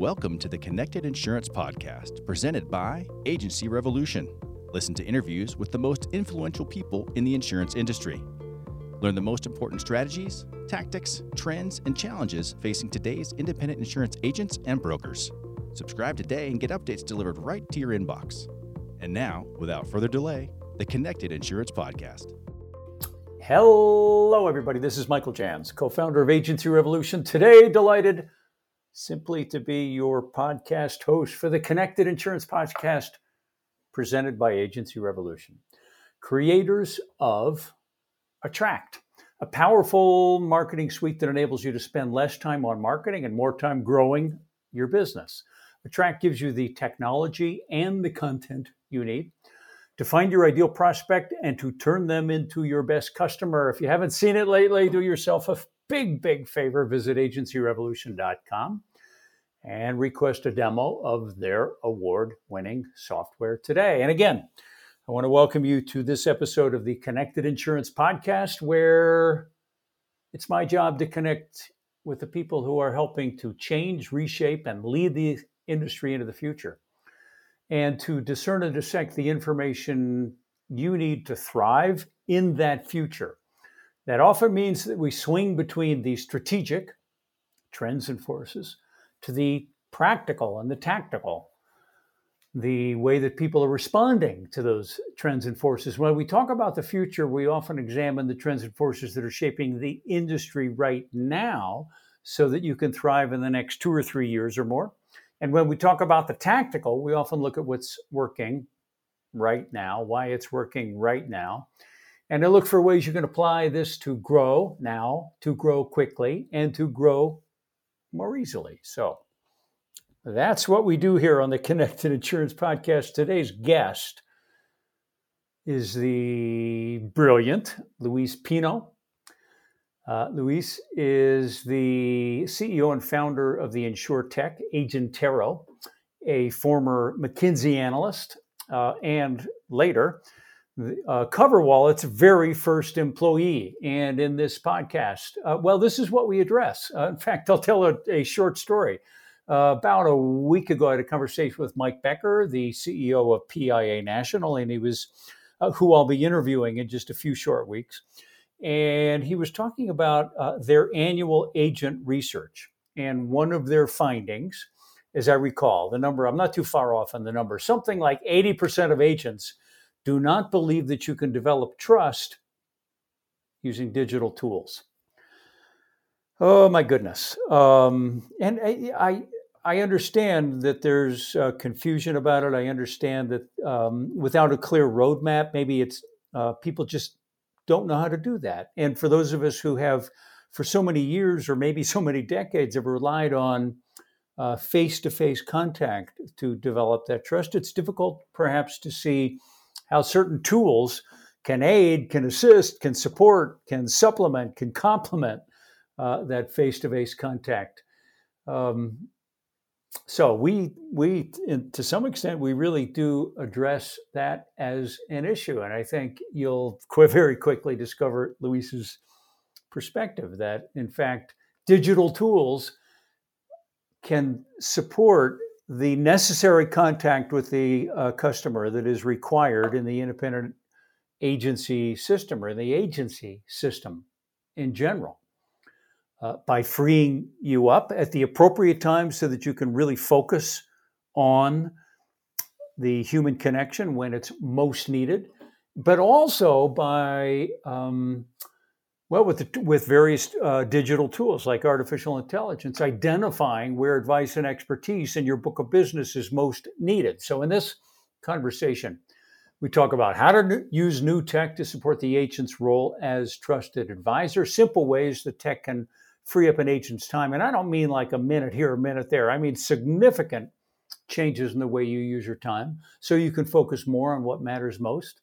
Welcome to the Connected Insurance Podcast, presented by Agency Revolution. Listen to interviews with the most influential people in the insurance industry. Learn the most important strategies, tactics, trends, and challenges facing today's independent insurance agents and brokers. Subscribe today and get updates delivered right to your inbox. And now, without further delay, the Connected Insurance Podcast. Hello, everybody. This is Michael Jans, co founder of Agency Revolution. Today, delighted simply to be your podcast host for the Connected Insurance Podcast presented by Agency Revolution. Creators of Attract, a powerful marketing suite that enables you to spend less time on marketing and more time growing your business. Attract gives you the technology and the content you need to find your ideal prospect and to turn them into your best customer. If you haven't seen it lately, do yourself a big, big favor. Visit agencyrevolution.com and request a demo of their award winning software today. And again, I want to welcome you to this episode of the Connected Insurance Podcast, where it's my job to connect with the people who are helping to change, reshape, and lead the industry into the future and to discern and dissect the information you need to thrive in that future. That often means that we swing between the strategic trends and forces to the practical and the tactical, the way that people are responding to those trends and forces. When we talk about the future, we often examine the trends and forces that are shaping the industry right now so that you can thrive in the next two or three years or more. And when we talk about the tactical, we often look at what's working right now, why it's working right now. And I look for ways you can apply this to grow now, to grow quickly, and to grow more easily. So that's what we do here on the Connected Insurance Podcast. Today's guest is the brilliant Luis Pino. Uh, Luis is the CEO and founder of the InsurTech Agentero, a former McKinsey analyst, uh, and later uh, CoverWallet's very first employee. And in this podcast, uh, well, this is what we address. Uh, in fact, I'll tell a, a short story. Uh, about a week ago, I had a conversation with Mike Becker, the CEO of PIA National, and he was who I'll be interviewing in just a few short weeks and he was talking about uh, their annual agent research. And one of their findings, as I recall, the number, I'm not too far off on the number, something like 80% of agents do not believe that you can develop trust using digital tools. Oh my goodness! Um, and I, I, I understand that there's uh, confusion about it. I understand that um, without a clear roadmap, maybe it's uh, people just don't know how to do that. And for those of us who have, for so many years or maybe so many decades, have relied on face to face contact to develop that trust, it's difficult perhaps to see how certain tools can aid, can assist, can support, can supplement, can complement uh, that face to face contact. Um, so we we to some extent we really do address that as an issue and i think you'll very quickly discover luis's perspective that in fact digital tools can support the necessary contact with the uh, customer that is required in the independent agency system or the agency system in general uh, by freeing you up at the appropriate time so that you can really focus on the human connection when it's most needed, but also by um, well, with the, with various uh, digital tools like artificial intelligence, identifying where advice and expertise in your book of business is most needed. So, in this conversation, we talk about how to use new tech to support the agent's role as trusted advisor. Simple ways the tech can free up an agent's time. And I don't mean like a minute here, a minute there. I mean significant changes in the way you use your time so you can focus more on what matters most.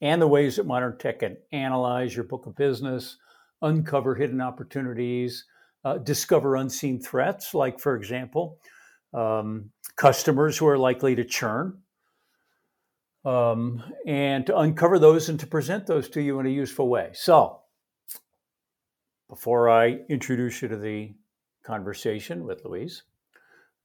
And the ways that modern tech can analyze your book of business, uncover hidden opportunities, uh, discover unseen threats, like, for example, um, customers who are likely to churn, um, and to uncover those and to present those to you in a useful way. So, before I introduce you to the conversation with Luis,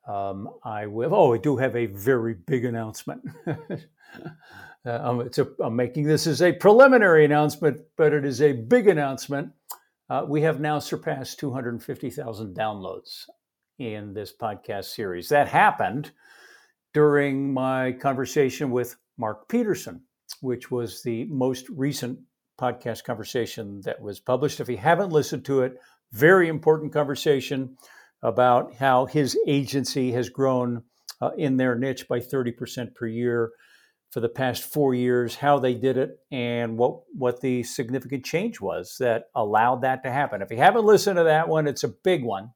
Um, I will. Oh, I do have a very big announcement. Uh, um, a, I'm making this as a preliminary announcement, but it is a big announcement. Uh, we have now surpassed 250,000 downloads in this podcast series. That happened during my conversation with Mark Peterson, which was the most recent podcast conversation that was published. If you haven't listened to it, very important conversation about how his agency has grown uh, in their niche by 30% per year for the past four years, how they did it, and what what the significant change was that allowed that to happen. If you haven't listened to that one, it's a big one.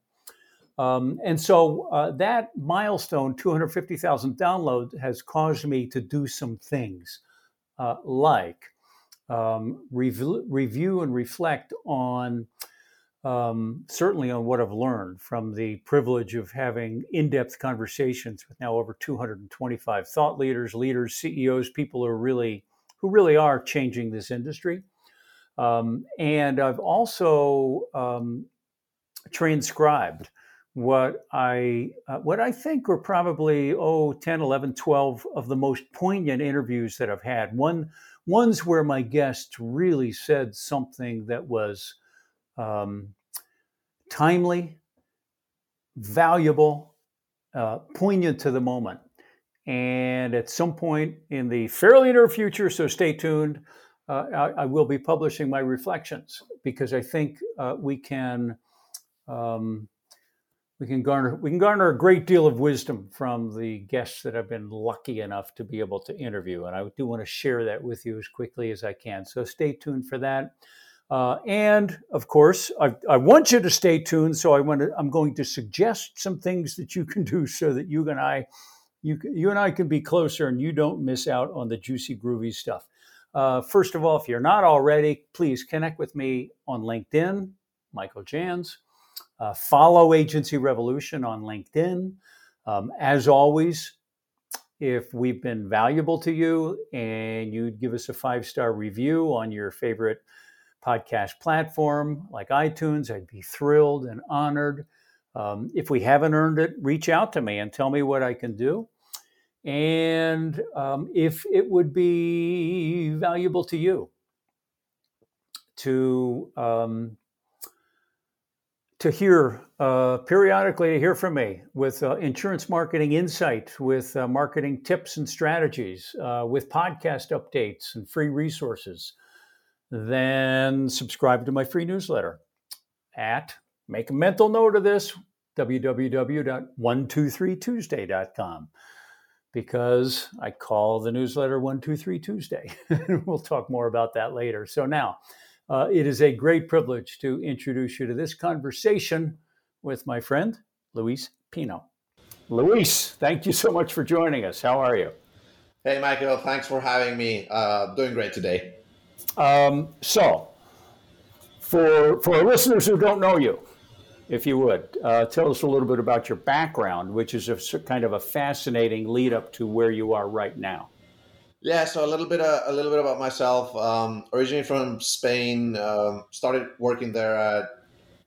Um, and so uh, that milestone, 250,000 downloads, has caused me to do some things uh, like um, review, review and reflect on um, certainly on what I've learned from the privilege of having in depth conversations with now over 225 thought leaders, leaders, CEOs, people who are really who really are changing this industry. Um, and I've also um, transcribed what I uh, what I think were probably oh 10 11 12 of the most poignant interviews that I've had one ones where my guests really said something that was um, timely, valuable, uh, poignant to the moment. And at some point in the fairly near future, so stay tuned, uh, I, I, will be publishing my reflections because I think uh, we can um, we can garner we can garner a great deal of wisdom from the guests that I've been lucky enough to be able to interview, and I do want to share that with you as quickly as I can. So stay tuned for that. Uh, and of course, I, I, want you to stay tuned. So I want to, I'm going to suggest some things that you can do so that you and I, you, you and I can be closer and you don't miss out on the juicy, groovy stuff. Uh, first of all, if you're not already, please connect with me on LinkedIn, Michael Jans. Uh, follow Agency Revolution on LinkedIn. Um, as always, if we've been valuable to you and you'd give us a five star review on your favorite podcast platform like iTunes. I'd be thrilled and honored. Um, if we haven't earned it, reach out to me and tell me what I can do. And um, if it would be valuable to you to um, to hear uh, periodically to hear from me with uh, insurance marketing insight, with uh, marketing tips and strategies, uh, with podcast updates and free resources then subscribe to my free newsletter at make a mental note of this www.123tuesday.com because I call the newsletter 123 Tuesday. we'll talk more about that later. So now, uh, it is a great privilege to introduce you to this conversation with my friend, Luis Pino. Luis, thank you so much for joining us. How are you? Hey, Michael. Thanks for having me. Uh, doing great today. Um, so, for for listeners who don't know you, if you would uh, tell us a little bit about your background, which is a kind of a fascinating lead up to where you are right now. Yeah, so a little bit uh, a little bit about myself. Um, originally from Spain, um, started working there at,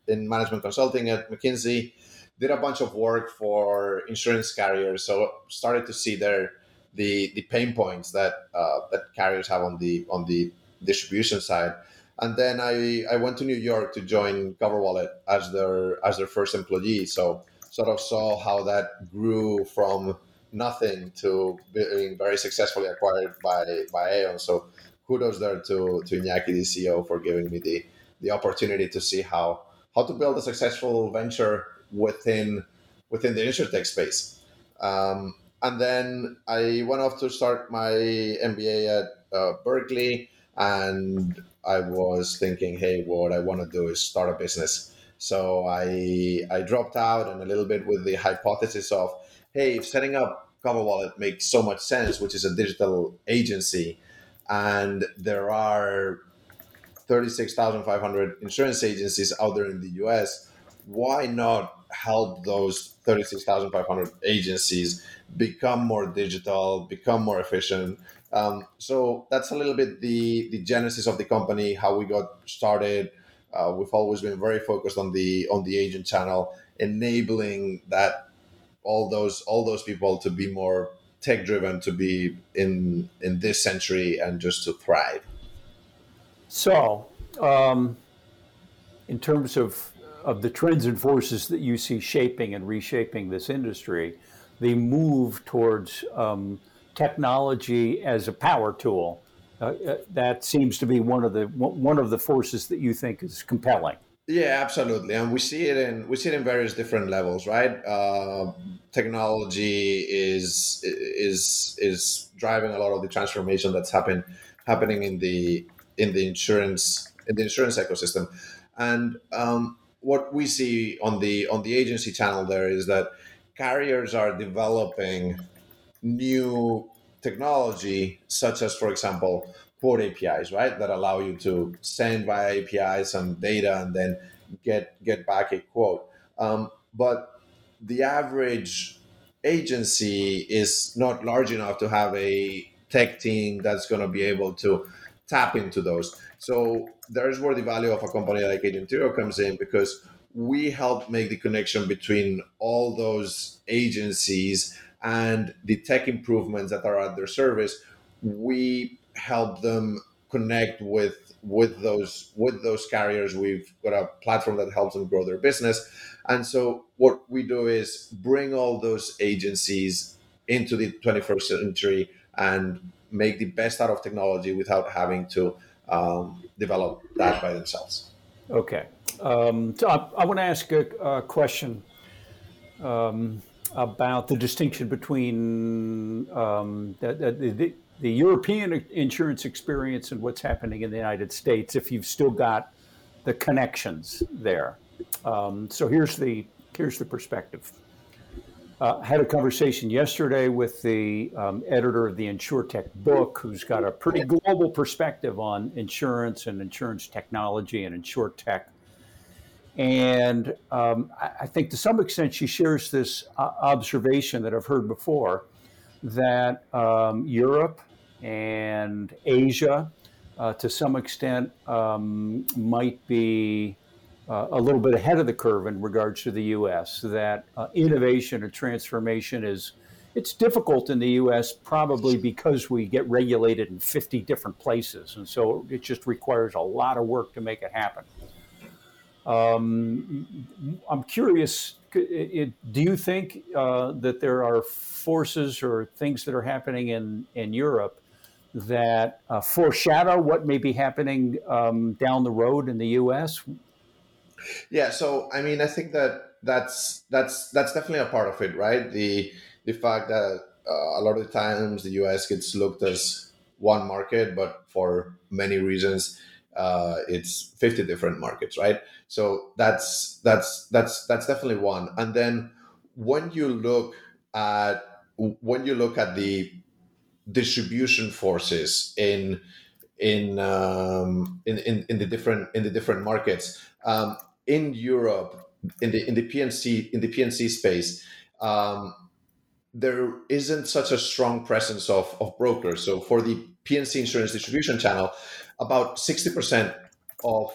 in management consulting at McKinsey. Did a bunch of work for insurance carriers, so started to see there the the pain points that uh, that carriers have on the on the distribution side. And then I, I went to New York to join CoverWallet as their as their first employee. So sort of saw how that grew from nothing to being very successfully acquired by by Aon. So kudos there to to Iñaki, the CEO, for giving me the the opportunity to see how how to build a successful venture within within the insurtech space. Um, and then I went off to start my MBA at uh, Berkeley and I was thinking, hey, what I want to do is start a business. So I I dropped out and a little bit with the hypothesis of, hey, if setting up CoverWallet makes so much sense, which is a digital agency, and there are 36,500 insurance agencies out there in the US, why not help those 36,500 agencies become more digital, become more efficient, um, so that's a little bit the the genesis of the company, how we got started. Uh, we've always been very focused on the on the agent channel, enabling that all those all those people to be more tech driven, to be in in this century and just to thrive. So, um, in terms of of the trends and forces that you see shaping and reshaping this industry, the move towards um, technology as a power tool. Uh, uh, that seems to be one of the one of the forces that you think is compelling. Yeah, absolutely, and we see it in we see it in various different levels, right? Uh, technology is is is driving a lot of the transformation that's happen happening in the in the insurance in the insurance ecosystem, and um, what we see on the on the agency channel there is that carriers are developing new technology, such as, for example, quote APIs, right, that allow you to send via API some data and then get get back a quote. Um, but the average agency is not large enough to have a tech team that's going to be able to tap into those. So there's where the value of a company like Agentero comes in because we help make the connection between all those agencies and the tech improvements that are at their service. We help them connect with with those with those carriers. We've got a platform that helps them grow their business. And so what we do is bring all those agencies into the 21st century and make the best out of technology without having to um, develop that by themselves. Okay. Um, so I, I, want to ask a, a question um, about the distinction between um, the, the, the, European insurance experience and what's happening in the United States, if you've still got the connections there. Um, so here's the here's the perspective. Uh, had a conversation yesterday with the um, editor of the InsurTech book, who's got a pretty global perspective on insurance and insurance technology and InsurTech. And um, I think to some extent she shares this uh, observation that I've heard before that um, Europe and Asia, uh, to some extent, um, might be uh, a little bit ahead of the curve in regards to the U.S. That uh, innovation or transformation is it's difficult in the U.S. probably because we get regulated in 50 different places, and so it just requires a lot of work to make it happen. Um, I'm curious. It, do you think uh, that there are forces or things that are happening in in Europe that uh, foreshadow what may be happening um, down the road in the U.S.? Yeah, so I mean, I think that that's that's that's definitely a part of it, right? The the fact that uh, a lot of the times the U.S. gets looked as one market, but for many reasons, uh, it's 50 different markets, right? So that's that's that's that's definitely one. And then when you look at when you look at the distribution forces in in um, in, in, in the different in the different markets, um, in Europe, in the in the P&C in the P&C space, um, there isn't such a strong presence of, of brokers. So for the P&C insurance distribution channel, about sixty percent of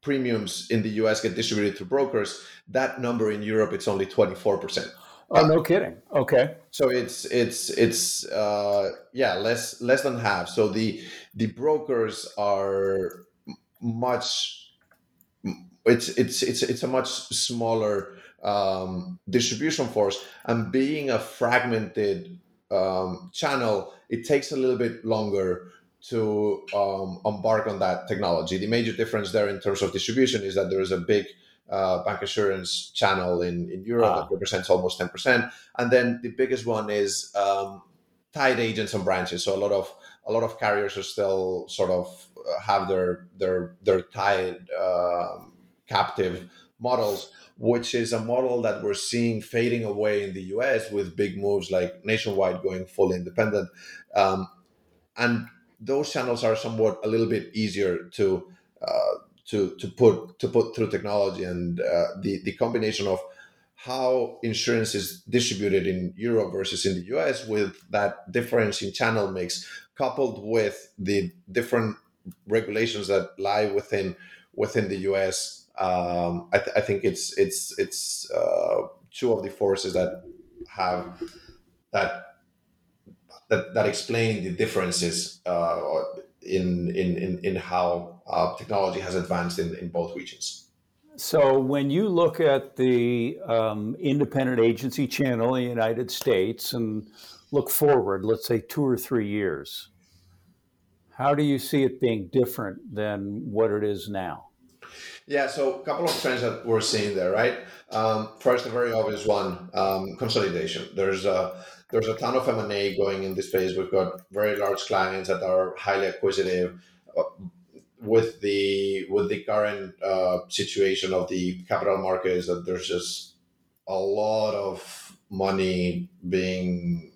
premiums in the US get distributed through brokers. That number in Europe, it's only twenty four percent. Oh, no kidding. Okay. So it's it's it's uh, yeah less less than half. So the the brokers are much it's it's it's it's a much smaller um, distribution force, and being a fragmented um, channel, it takes a little bit longer to um, embark on that technology. The major difference there in terms of distribution is that there is a big uh, bancassurance channel in, in Europe ah. that represents almost 10%. And then the biggest one is um, tied agents and branches. So a lot of a lot of carriers are still sort of uh, have their their their tied um, captive models, which is a model that we're seeing fading away in the US with big moves like Nationwide going fully independent. Um, and those channels are somewhat a little bit easier to uh, to to put to put through technology and uh, the the combination of how insurance is distributed in Europe versus in the US with that difference in channel mix coupled with the different regulations that lie within within the US um, I, th- I, think it's it's it's uh, two of the forces that have that that, that explain the differences uh, in, in, in, in how uh, technology has advanced in, in both regions. So, when you look at the um, independent agency channel in the United States and look forward, let's say two or three years, how do you see it being different than what it is now? Yeah, so a couple of trends that we're seeing there, right? Um, first, a very obvious one: um, consolidation. There's a there's a ton of M&A going in this space. We've got very large clients that are highly acquisitive. Uh, with the with the current uh, situation of the capital markets, that there's just a lot of money being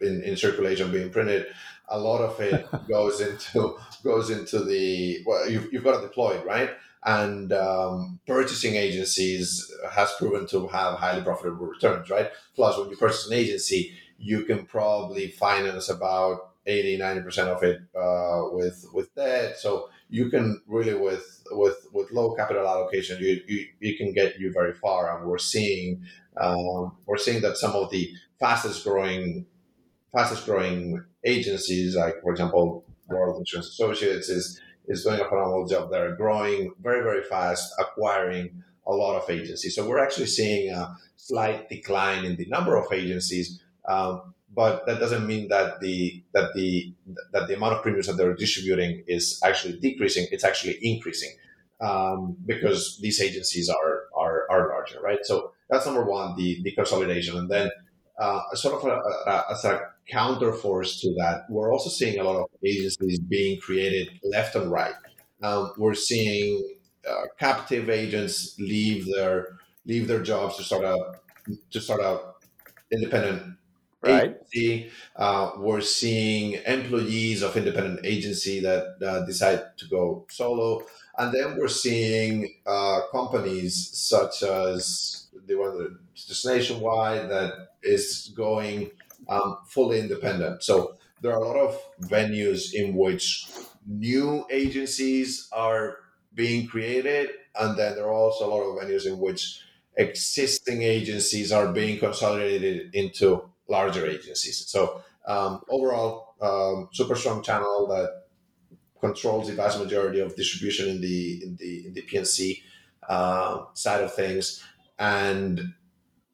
in, in circulation being printed. A lot of it goes into goes into the well, you've, you've got to deploy it, right? and um, purchasing agencies has proven to have highly profitable returns, right? Plus, when you purchase an agency, you can probably finance about 80 90% of it uh, with with debt. So you can really with with with low capital allocation you you, you can get you very far. And we're seeing um, we're seeing that some of the fastest growing fastest growing agencies like for example world insurance associates is is doing a phenomenal job. They're growing very very fast acquiring a lot of agencies. So we're actually seeing a slight decline in the number of agencies um, but that doesn't mean that the that the that the amount of premiums that they're distributing is actually decreasing. It's actually increasing um, because these agencies are, are are larger, right? So that's number one, the the consolidation, and then uh, sort of a, a, as a counter force to that, we're also seeing a lot of agencies being created left and right. Um, we're seeing uh, captive agents leave their leave their jobs to start a to start a independent right. agency. Uh, we're seeing employees of independent agency that uh, decide to go solo, and then we're seeing uh, companies such as the one just nationwide that is going um, fully independent. So there are a lot of venues in which new agencies are being created, and then there are also a lot of venues in which existing agencies are being consolidated into larger agencies. So um, overall, um, super strong channel that controls the vast majority of distribution in the in the in the P&C uh, side of things, and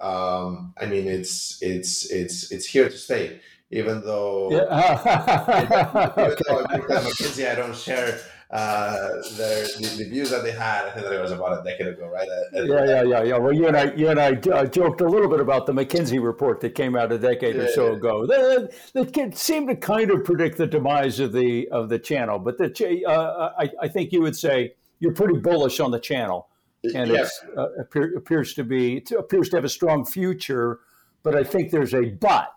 um, I mean it's it's it's it's here to stay. Even though, yeah. even though I McKinsey, I don't share uh, their the, the, views that they had. I think that it was about a decade ago, right? Uh, yeah, yeah, yeah, yeah. Well, you and I, you and I uh, joked a little bit about the McKinsey report that came out a decade yeah, or so yeah. ago. That, that seemed to kind of predict the demise of the of the channel. But the uh, I, I think you would say you're pretty bullish on the channel, and yeah. it uh, appear, appears to be it appears to have a strong future. But I think there's a but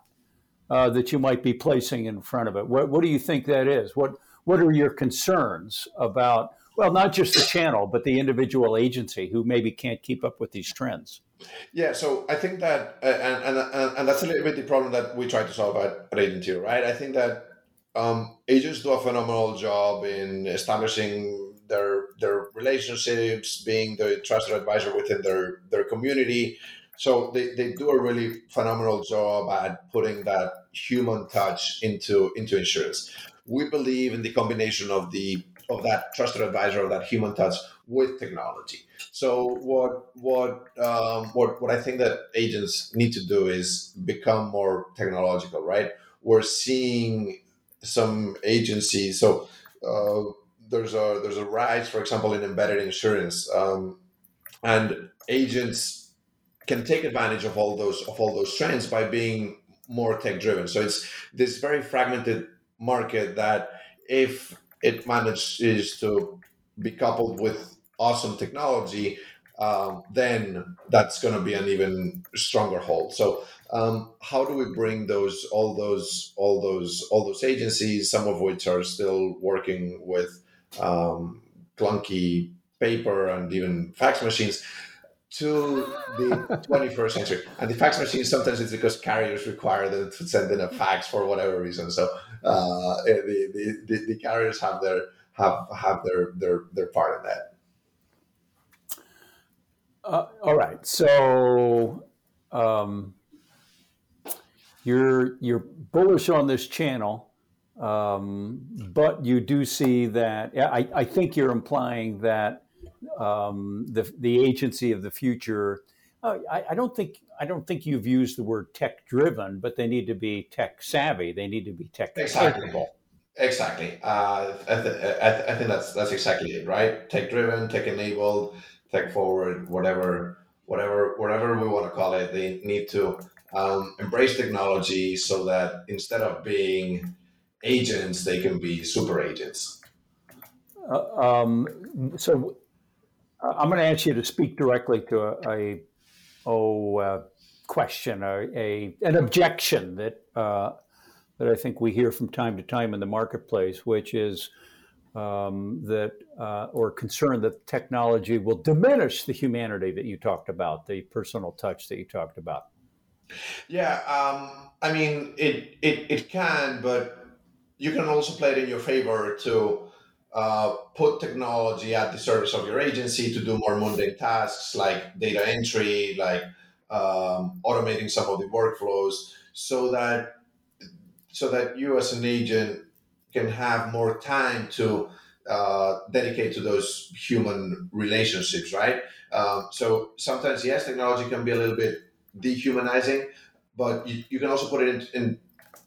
uh, that you might be placing in front of it. What, what do you think that is? What what are your concerns about well not just the channel but the individual Agentero who maybe can't keep up with these trends? Yeah so i think that uh, and, and, and that's a little bit the problem that we try to solve at, at agency right? I think that um, agents do a phenomenal job in establishing their their relationships being the trusted advisor within their their community. So they, they do a really phenomenal job at putting that human touch into into insurance we believe in the combination of the of that trusted advisor of that human touch with technology. So what what um, what what I think that agents need to do is become more technological, right? We're seeing some agencies. So uh, there's a there's a rise, for example, in embedded insurance, um, and agents can take advantage of all those of all those trends by being more tech driven. So it's this very fragmented market that if it manages to be coupled with awesome technology, um, then that's going to be an even stronger hold. So, um, how do we bring those all those all those all those agencies, some of which are still working with um, clunky paper and even fax machines, to the 21st century. And the fax machine sometimes it's because carriers require them to send in a fax for whatever reason. So uh, the, the, the, the, carriers have their have have their their their part in that. Uh, all right. So um, you're you're bullish on this channel, um, but you do see that. I, I think you're implying that um, the the agency of the future. Uh, I, I, don't think I don't think you've used the word tech driven, but they need to be tech savvy. They need to be tech exactly. capable. Exactly. Uh, I, th- I, th- I, think that's that's exactly it, right? Tech driven, tech enabled, tech forward, whatever, whatever, whatever we want to call it. They need to um, embrace technology so that instead of being agents, they can be super agents. Uh, um, so uh, I'm going to ask you to speak directly to a, a oh uh, question, a, a, an objection that uh, that I think we hear from time to time in the marketplace, which is um, that uh, or concern that technology will diminish the humanity that you talked about, the personal touch that you talked about. Yeah, um, I mean it, it it can, but you can also play it in your favor to uh, put technology at the service of your agency to do more mundane tasks like data entry, like um, automating some of the workflows, so that so that you as an agent can have more time to uh, dedicate to those human relationships, right? Um, so sometimes, yes, technology can be a little bit dehumanizing, but you, you can also put it in, in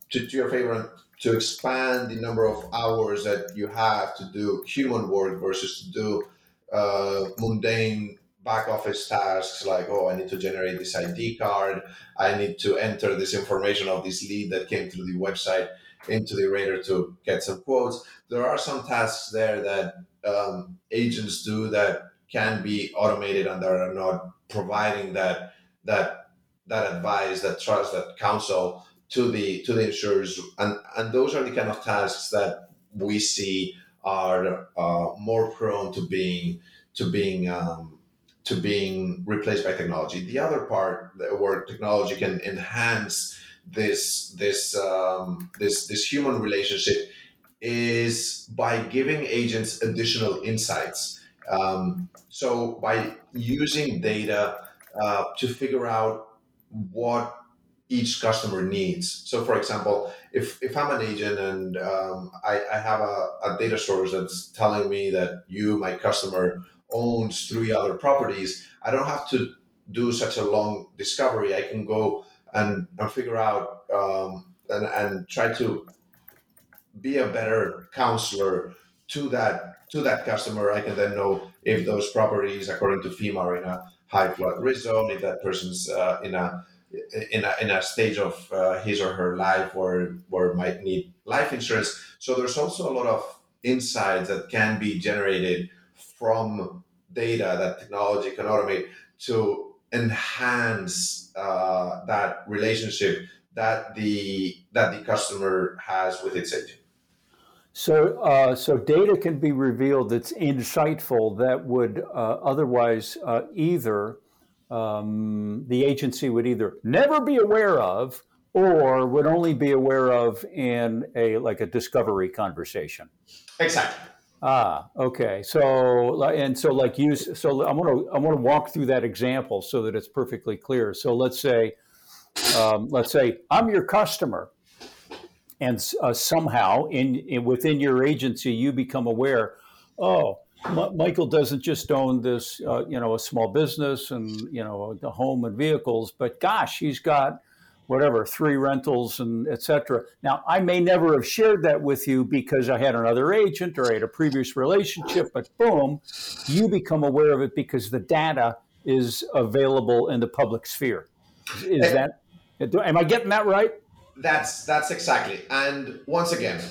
to, to, your favor to expand the number of hours that you have to do human work versus to do uh, mundane back office tasks like oh i need to generate this id card. I need to enter this information of this lead that came through the website into the rater to get some quotes. There are some tasks there that um, agents do that can be automated and that are not providing that that that advice that trust that counsel to the to the insurers. And and those are the kind of tasks that we see are uh, more prone to being to being um, to being replaced by technology. The other part where technology can enhance this this um, this this human relationship is by giving agents additional insights. Um, so by using data uh, to figure out what each customer needs. So, for example, if, if I'm an agent and um, I, I, have a, a data source that's telling me that you, my customer, owns three other properties, I don't have to do such a long discovery. I can go and, and figure out um, and, and try to be a better counselor to that to that customer. I can then know if those properties, according to FEMA, are in a high flood risk zone, if that person's uh, in a in a, in a stage of uh, his or her life where where might need life insurance. So there's also a lot of insights that can be generated from data that technology can automate to enhance uh, that relationship that the that the customer has with its agent. So, uh, so data can be revealed that's insightful that would uh, otherwise uh, either um, the agency would either never be aware of or would only be aware of in a like a discovery conversation. Exactly. Ah, okay. So and so like use so I want to I want to walk through that example so that it's perfectly clear. So let's say um, let's say I'm your customer, and uh, somehow in, in, within your agency you become aware, oh. M- Michael doesn't just own this, uh, you know, a small business and you know the home and vehicles, but gosh, he's got whatever three rentals and etc now i may never have shared that with you because i had another agent or i had a previous relationship but boom you become aware of it because the data is available in the public sphere. Is that am i getting that right? That's that's exactly and once again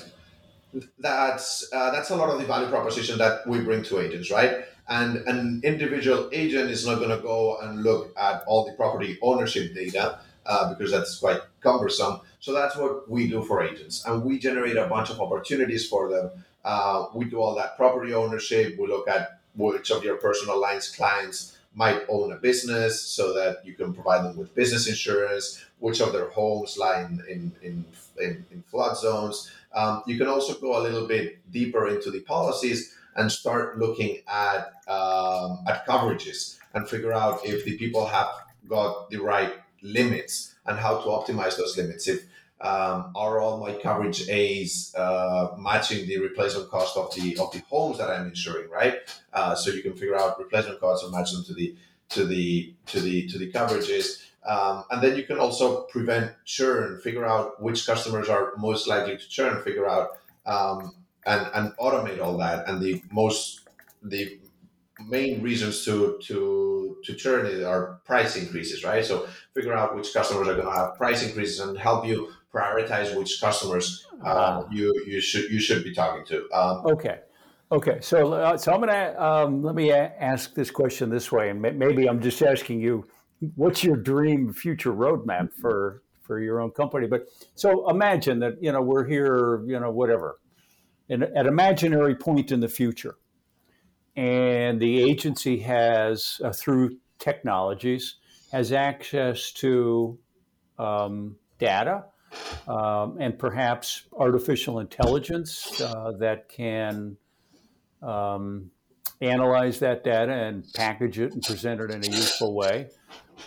that's uh, that's a lot of the value proposition that we bring to agents right? And an individual agent is not going to go and look at all the property ownership data uh, because that's quite cumbersome. So that's what we do for agents, and we generate a bunch of opportunities for them. Uh, we do all that property ownership. We look at which of your personal lines clients might own a business, so that you can provide them with business insurance. Which of their homes lie in in, in, in, flood zones. Um, you can also go a little bit deeper into the policies and start looking at um, at coverages and figure out if the people have got the right limits and how to optimize those limits. If um, are all my coverage A's uh, matching the replacement cost of the of the homes that I'm insuring, right? Uh, so you can figure out replacement costs and match them to the to the to the to the coverages. Um, and then you can also prevent churn, figure out which customers are most likely to churn, figure out um, and and automate all that. And the most the main reasons to to to churn are price increases, right? So figure out which customers are going to have price increases and help you prioritize which customers uh, uh, you you should you should be talking to. Um, okay. Okay, so uh, so I'm gonna um, let me a- ask this question this way, and maybe I'm just asking you, what's your dream future roadmap for for your own company? But so imagine that you know we're here, you know, whatever, in, at imaginary point in the future, and the agency has uh, through technologies has access to um, data um, and perhaps artificial intelligence uh, that can um, analyze that data and package it and present it in a useful way.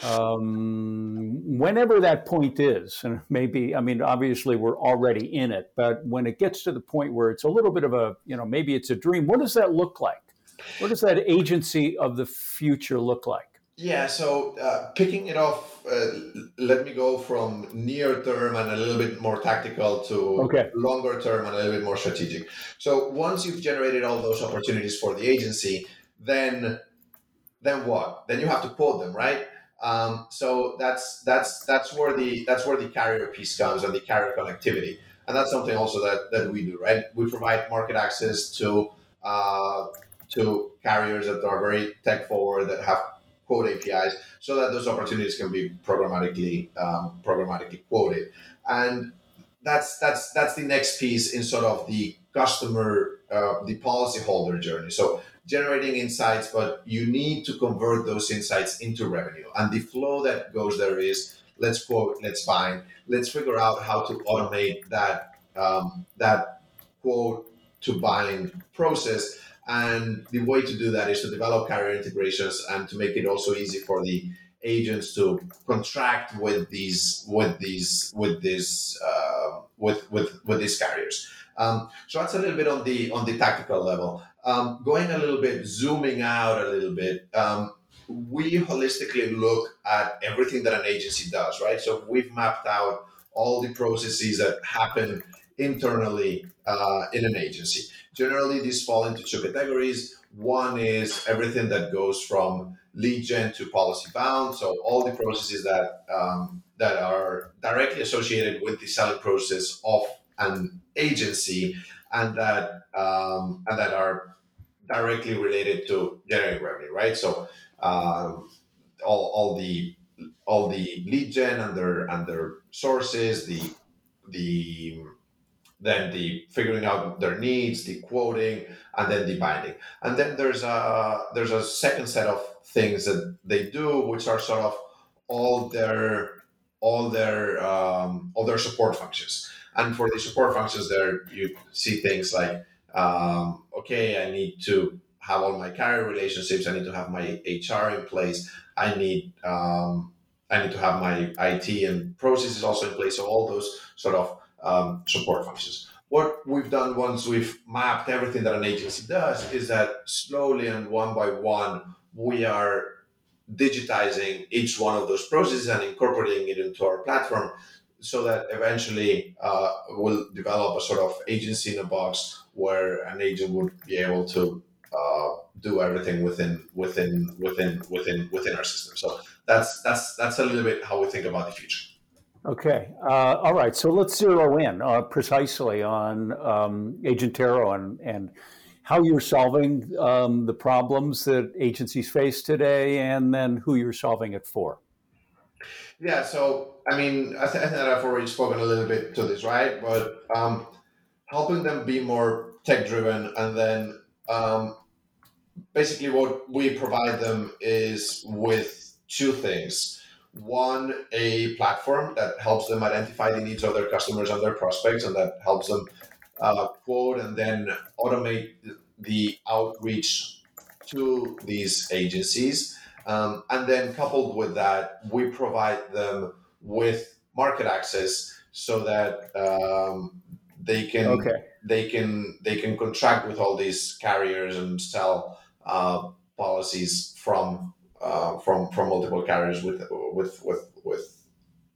Um, whenever that point is, and maybe, I mean, obviously we're already in it, but when it gets to the point where it's a little bit of a, you know, maybe it's a dream, what does that look like? What does that agency of the future look like? Yeah, so uh, picking it off, uh, let me go from near term and a little bit more tactical to okay. longer term and a little bit more strategic. So once you've generated all those opportunities for the agency, then then what? Then you have to quote them, right? Um, so that's that's that's where the that's where the carrier piece comes and the carrier connectivity, and that's something also that that we do, right? We provide market access to uh, to carriers that are very tech forward that have quote APIs so that those opportunities can be programmatically um, programmatically quoted. And that's that's that's the next piece in sort of the customer uh, the policyholder journey. So generating insights, but you need to convert those insights into revenue. And the flow that goes there is let's quote, let's find, let's figure out how to automate that um, that quote to buying process and the way to do that is to develop carrier integrations and to make it also easy for the agents to contract with these with these with these uh, with with with these carriers. Um, so that's a little bit on the on the tactical level. Um, going a little bit, zooming out a little bit. Um, we holistically look at everything that an agency does, right? So we've mapped out all the processes that happen internally uh, in an agency. Generally, these fall into two categories. One is everything that goes from lead gen to policy bound, so all the processes that um, that are directly associated with the selling process of an agency, and that um, and that are directly related to generating revenue, right? So um, all, all the all the lead gen and their and their sources, the the then the figuring out their needs, the quoting, and then the binding. And then there's a there's a second set of things that they do, which are sort of all their all their um, all their support functions. And for the support functions, there you see things like um, okay, I need to have all my carrier relationships. I need to have my HR in place. I need um, I need to have my IT and processes also in place. So all those sort of um, support functions. What we've done once we've mapped everything that an agency does is that slowly and one by one, we are digitizing each one of those processes and incorporating it into our platform so that eventually uh, we'll develop a sort of agency in a box where an agent would be able to uh, do everything within within within within within our system. So that's that's that's a little bit how we think about the future. Okay. Uh, all right. So let's zero in uh, precisely on um, Agentero and, and how you're solving um, the problems that agencies face today and then who you're solving it for. Yeah. So, I mean, I, th- I think I've already spoken a little bit to this, right? But um, helping them be more tech driven and then um, basically what we provide them is with two things one a platform that helps them identify the needs of their customers and their prospects and that helps them uh, quote and then automate the outreach to these agencies Um, and then coupled with that, we provide them with market access so that um, they can Okay. they can they can contract with all these carriers and sell uh, policies from uh, from from multiple carriers with with with with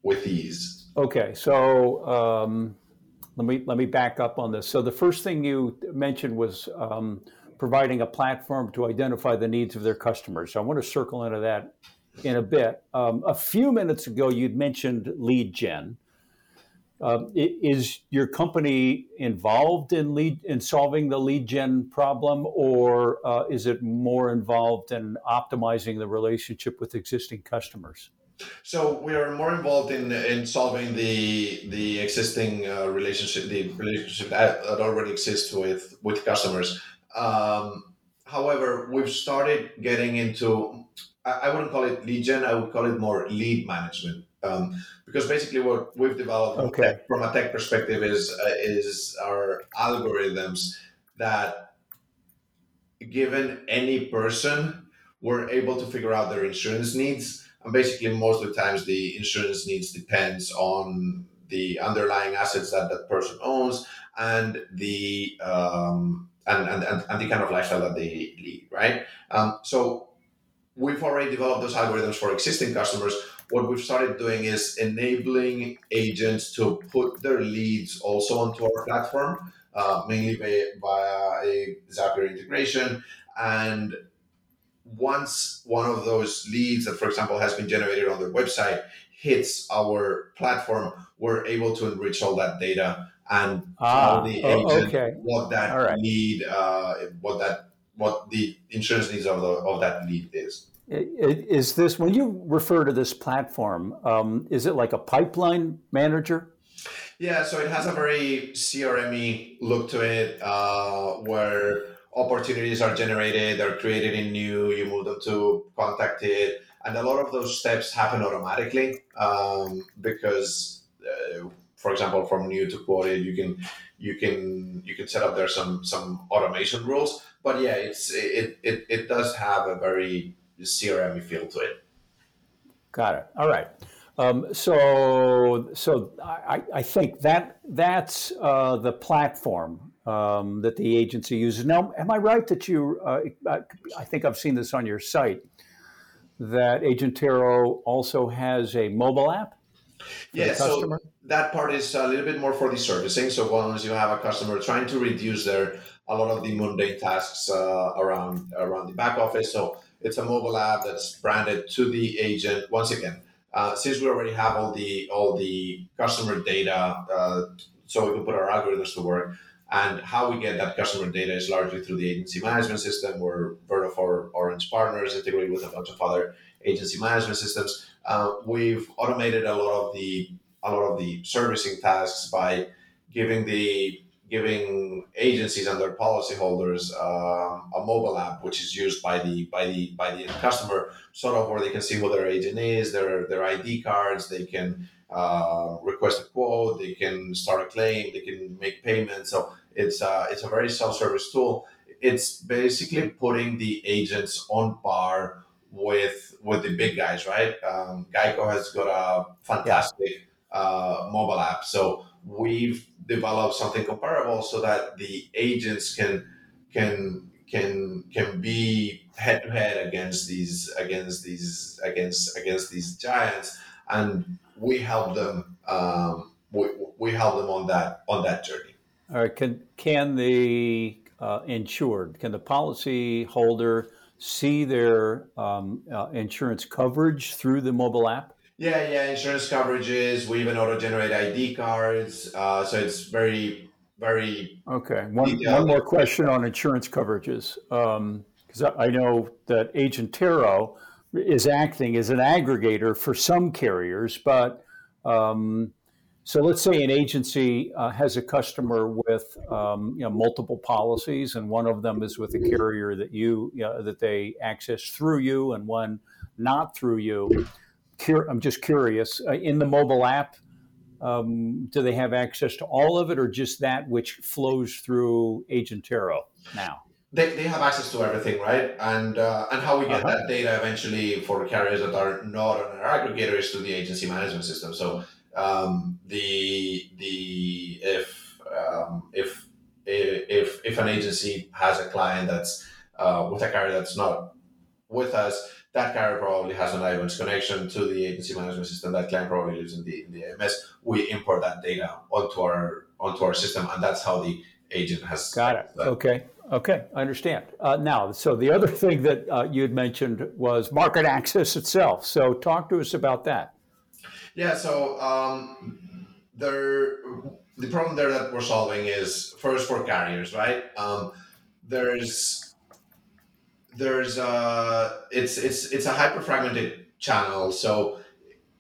with ease. Okay, so um, let me let me back up on this. So the first thing you mentioned was um, providing a platform to identify the needs of their customers. So I want to circle into that in a bit. Um, a few minutes ago, you'd mentioned lead gen. Um, is your company involved in lead in solving the lead gen problem, or uh, is it more involved in optimizing the relationship with existing customers? So we are more involved in in solving the the existing uh, relationship, the relationship that, that already exists with with customers. Um, however, we've started getting into I, I wouldn't call it lead gen. I would call it more lead management. Um, because basically, what we've developed Okay. from a tech perspective is uh, is our algorithms that, given any person, we're able to figure out their insurance needs and basically most of the times the insurance needs depends on the underlying assets that that person owns and the um, and, and, and, and the kind of lifestyle that they lead right um, so we've already developed those algorithms for existing customers what we've started doing is enabling agents to put their leads also onto our platform uh, mainly via, via a zapier integration and once one of those leads that, for example, has been generated on their website hits our platform, we're able to enrich all that data and Ah, tell the oh, agent okay. what that right. lead, uh, what that, what the insurance needs of the of that lead is. Is this when you refer to this platform? Um, is it like a pipeline manager? Yeah, so it has a very CRM look to it, uh, where opportunities are generated, they're created in new, you move them to contacted, and a lot of those steps happen automatically um, because, uh, for example, from new to quoted, you can you can you can set up there some some automation rules. But yeah, it's it it, it does have a very CRM feel to it. Got it. All right. Um, so, so I, I think that that's uh, the platform um, that the agency uses. Now, am I right that you? Uh, I, think I've seen this on your site that Agentero also has a mobile app. Yeah, so that part is a little bit more for the servicing. So once you have a customer trying to reduce their a lot of the mundane tasks uh, around around the back office, so it's a mobile app that's branded to the agent. Once again, uh, since we already have all the all the customer data, uh, so we can put our algorithms to work. And how we get that customer data is largely through the agency management system. We're Vertafore Orange partners integrated with a bunch of other agency management systems. Uh, we've automated a lot of the a lot of the servicing tasks by giving the giving agencies and their policyholders um, a mobile app which is used by the by the by the customer sort of where they can see who their agent is their their id cards they can uh, request a quote they can start a claim they can make payments. So it's uh, it's a very self-service tool. It's basically putting the agents on par with with the big guys right? Um, geico has got a fantastic uh, mobile app. So we've developed something comparable so that the agents can can can can be head to head against these against these against against these giants and we help them um, we, we help them on that on that journey All right. Can can the uh, insured, can the policy holder see their um, uh, insurance coverage through the mobile app? Yeah yeah insurance coverages we even auto generate id cards uh, so it's very very Okay. One, Detailed. one more question on insurance coverages. Because I I know that Agentero is acting as an aggregator for some carriers, but um, so let's say an agency uh, has a customer with um, you know, multiple policies, and one of them is with a carrier that you, you know, that they access through you, and one not through you. Cur- I'm just curious. Uh, in the mobile app, um, do they have access to all of it or just that which flows through Agentero now? they, they have access to everything, right? And uh, and how we get Uh-huh. that data eventually for carriers that are not on our aggregator is through the agency management system. So um, the the if um, if if if an agency has a client that's uh, with a carrier that's not with us, that carrier probably has an IVANS connection to the agency management system. That client probably lives in the in the AMS. We import that data onto our onto our system, and that's how the agent has Got it. that. Okay. Okay. I understand. Uh, now, so the other thing that uh, you had mentioned was market access itself. So talk to us about that. Yeah, so um, there, the problem there that we're solving is first for carriers, right? Um, there's, there's, a it's it's it's a hyper fragmented channel. So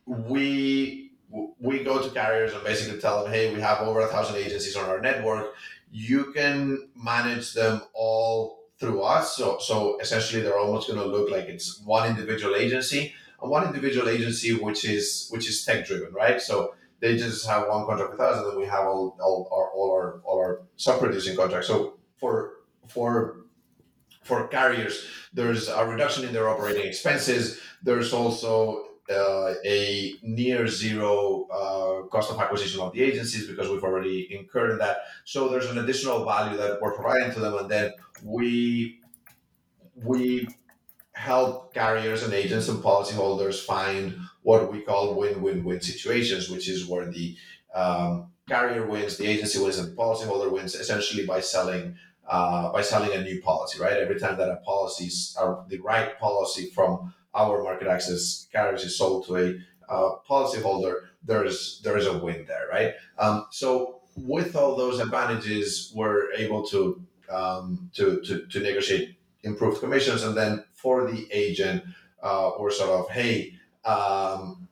we we go to carriers and basically tell them, hey, we have over a thousand agencies on our network. You can manage them all through us. So so essentially, they're almost going to look like it's one individual agency and one individual agency which is which is tech driven, right? So they just have one contract with us, and then we have all all our all our all our sub producing contracts. So for for for carriers, there's a reduction in their operating expenses. There's also uh, a near zero uh, cost of acquisition of the agencies because we've already incurred that. So there's an additional value that we're providing to them, and then we we help carriers and agents and policyholders find what we call win-win-win situations, which is where the um, carrier wins, the agency wins, and the policyholder wins, essentially by selling uh, by selling a new policy. Right, every time that a policy, uh, the right policy from our market access carriers is sold to a uh, policyholder, there's there is a win there, right? Um, so with all those advantages, we're able to um, to, to to negotiate improved commissions, and then for the agent, uh, we're sort of hey, um,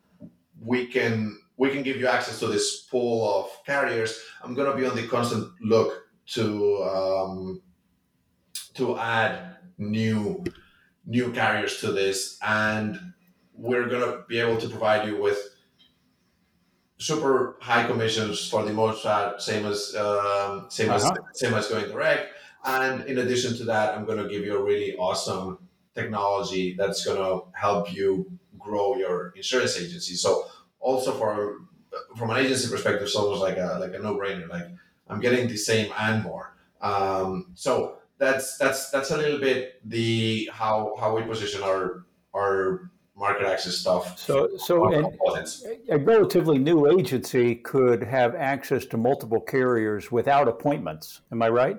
we can we can give you access to this pool of carriers. I'm to be on the constant look to um, to add new new carriers to this, and we're going to be able to provide you with super high commissions for the most part, same as um, same Uh-huh. as same as going direct. And in addition to that, I'm going to give you a really awesome technology that's going to help you grow your insurance agency. So also for from an agency perspective, it's almost like a like a no brainer. Like I'm getting the same and more. Um, so that's that's that's a little bit the how how we position our our market access stuff. So, so and a relatively new agency could have access to multiple carriers without appointments. Am I right?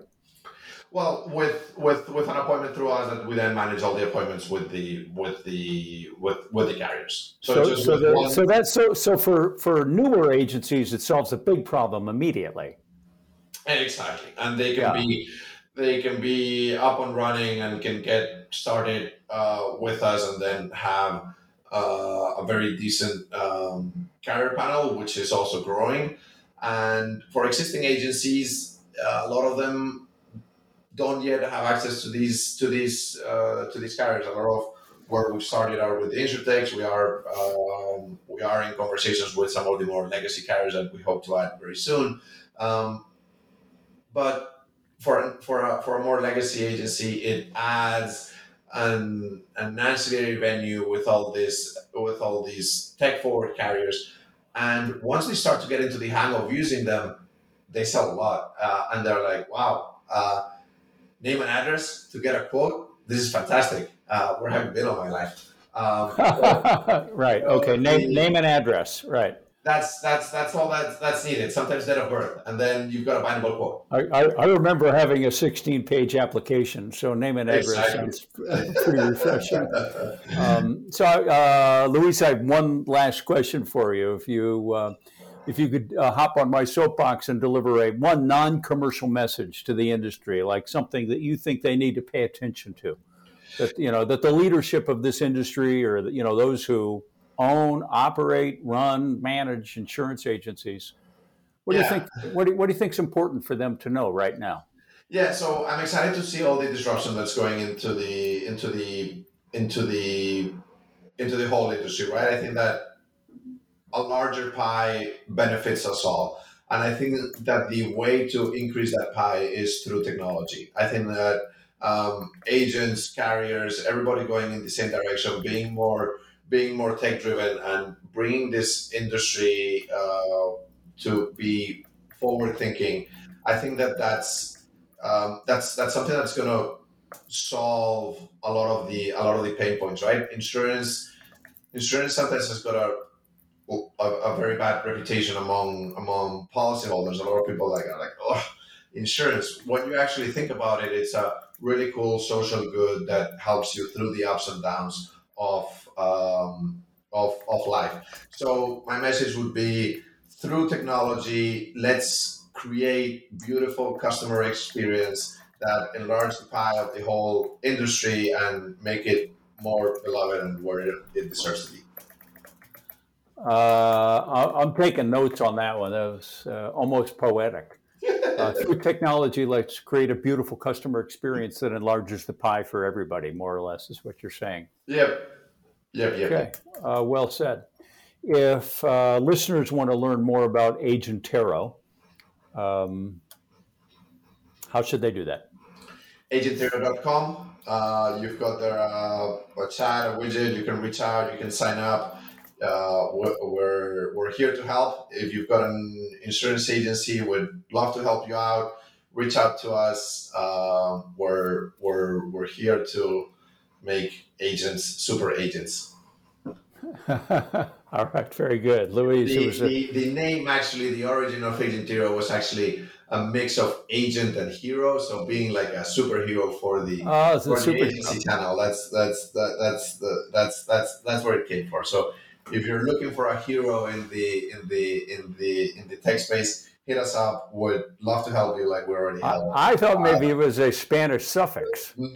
Well, with with with an appointment through us, that we then manage all the appointments with the with the with with the carriers. So, just so, the, one- so that's so so for for newer agencies, it solves a big problem immediately. Exactly, and they can Yeah. be they can be up and running and can get started uh, with us, and then have uh, a very decent um, carrier panel, which is also growing. And for existing agencies, uh, a lot of them don't yet have access to these to these uh, to these carriers. A lot of where we started out with the insurtechs, we are um, we are in conversations with some of the more legacy carriers that we hope to add very soon. Um, but for for a, for a more legacy agency, it adds an an ancillary venue with all this with all these tech forward carriers, and once they start to get into the hang of using them, they sell a lot, uh, and they're like, wow, uh, name and address to get a quote. This is fantastic. Uh, where have you been all my life? Um, so- right. Okay. Name name and address. Right. That's that's that's all that's that's needed. Sometimes date of birth, and then you've got a bindable quote. I, I, I remember having a 16 page application, so name and address Exactly. sounds pretty refreshing. Um, so, uh, Luis, I have one last question for you. If you uh, if you could uh, hop on my soapbox and deliver a one non commercial message to the industry, like something that you think they need to pay attention to, that you know that the leadership of this industry or you know those who own, operate, run, manage insurance agencies. What do you think? What do, what do you think is important for them to know right now? Yeah, so I'm excited to see all the disruption that's going into the into the into the into the whole industry, right? I think that a larger pie benefits us all. And I think that the way to increase that pie is through technology. I think that um, agents, carriers, everybody going in the same direction, being more being more tech driven and bringing this industry uh, to be forward thinking. I think that that's um, that's that's something that's going to solve a lot of the a lot of the pain points. Right, insurance insurance sometimes has got a a, a very bad reputation among among policyholders. A lot of people like are like oh insurance. When you actually think about it, it's a really cool social good that helps you through the ups and downs of um, of, of life. So my message would be through technology, let's create beautiful customer experience that enlarge the pie of the whole industry and make it more beloved and where it deserves to be. Uh, I'm taking notes on that one. That was uh, almost poetic. Uh, through technology, let's create a beautiful customer experience that enlarges the pie for everybody, more or less, is what you're saying. Yep. Yep. Yep. Okay. Uh, well said. If uh, listeners want to learn more about Agentero, um, how should they do that? Agentero.com. Uh, you've got their uh, a chat, a widget. You can reach out. You can sign up. Uh, we're, we're here to help. If you've got an insurance agency, we'd love to help you out. Reach out to us. Uh, we're, we're, we're here to make agents super agents. All right, very good. Luis, the, a... the, the, name actually, the origin of Agentero was actually a mix of agent and hero, so being like a superhero for the, oh, for the agency channel. That's that's that, that's the that's that's that's where it came from. So if you're looking for a hero in the in the in the in the tech space, hit us up. Would love to help you, like we're already. I, I thought maybe uh, it was a Spanish suffix. No,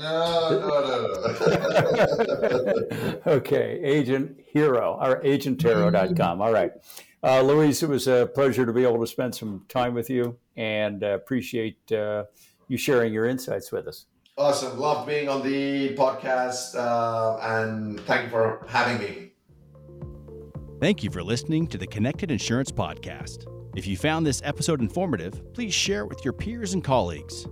no, no. okay, Agent Hero or agentero.com. All right. Uh, Luis, it was a pleasure to be able to spend some time with you and uh, appreciate uh, you sharing your insights with us. Awesome. Love being on the podcast uh, and thank you for having me. Thank you for listening to the Connected Insurance Podcast. If you found this episode informative, please share it with your peers and colleagues.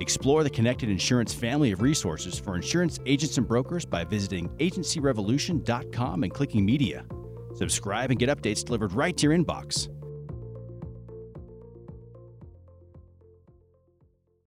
Explore the Connected Insurance family of resources for insurance agents and brokers by visiting agencyrevolution.com and clicking media. Subscribe and get updates delivered right to your inbox.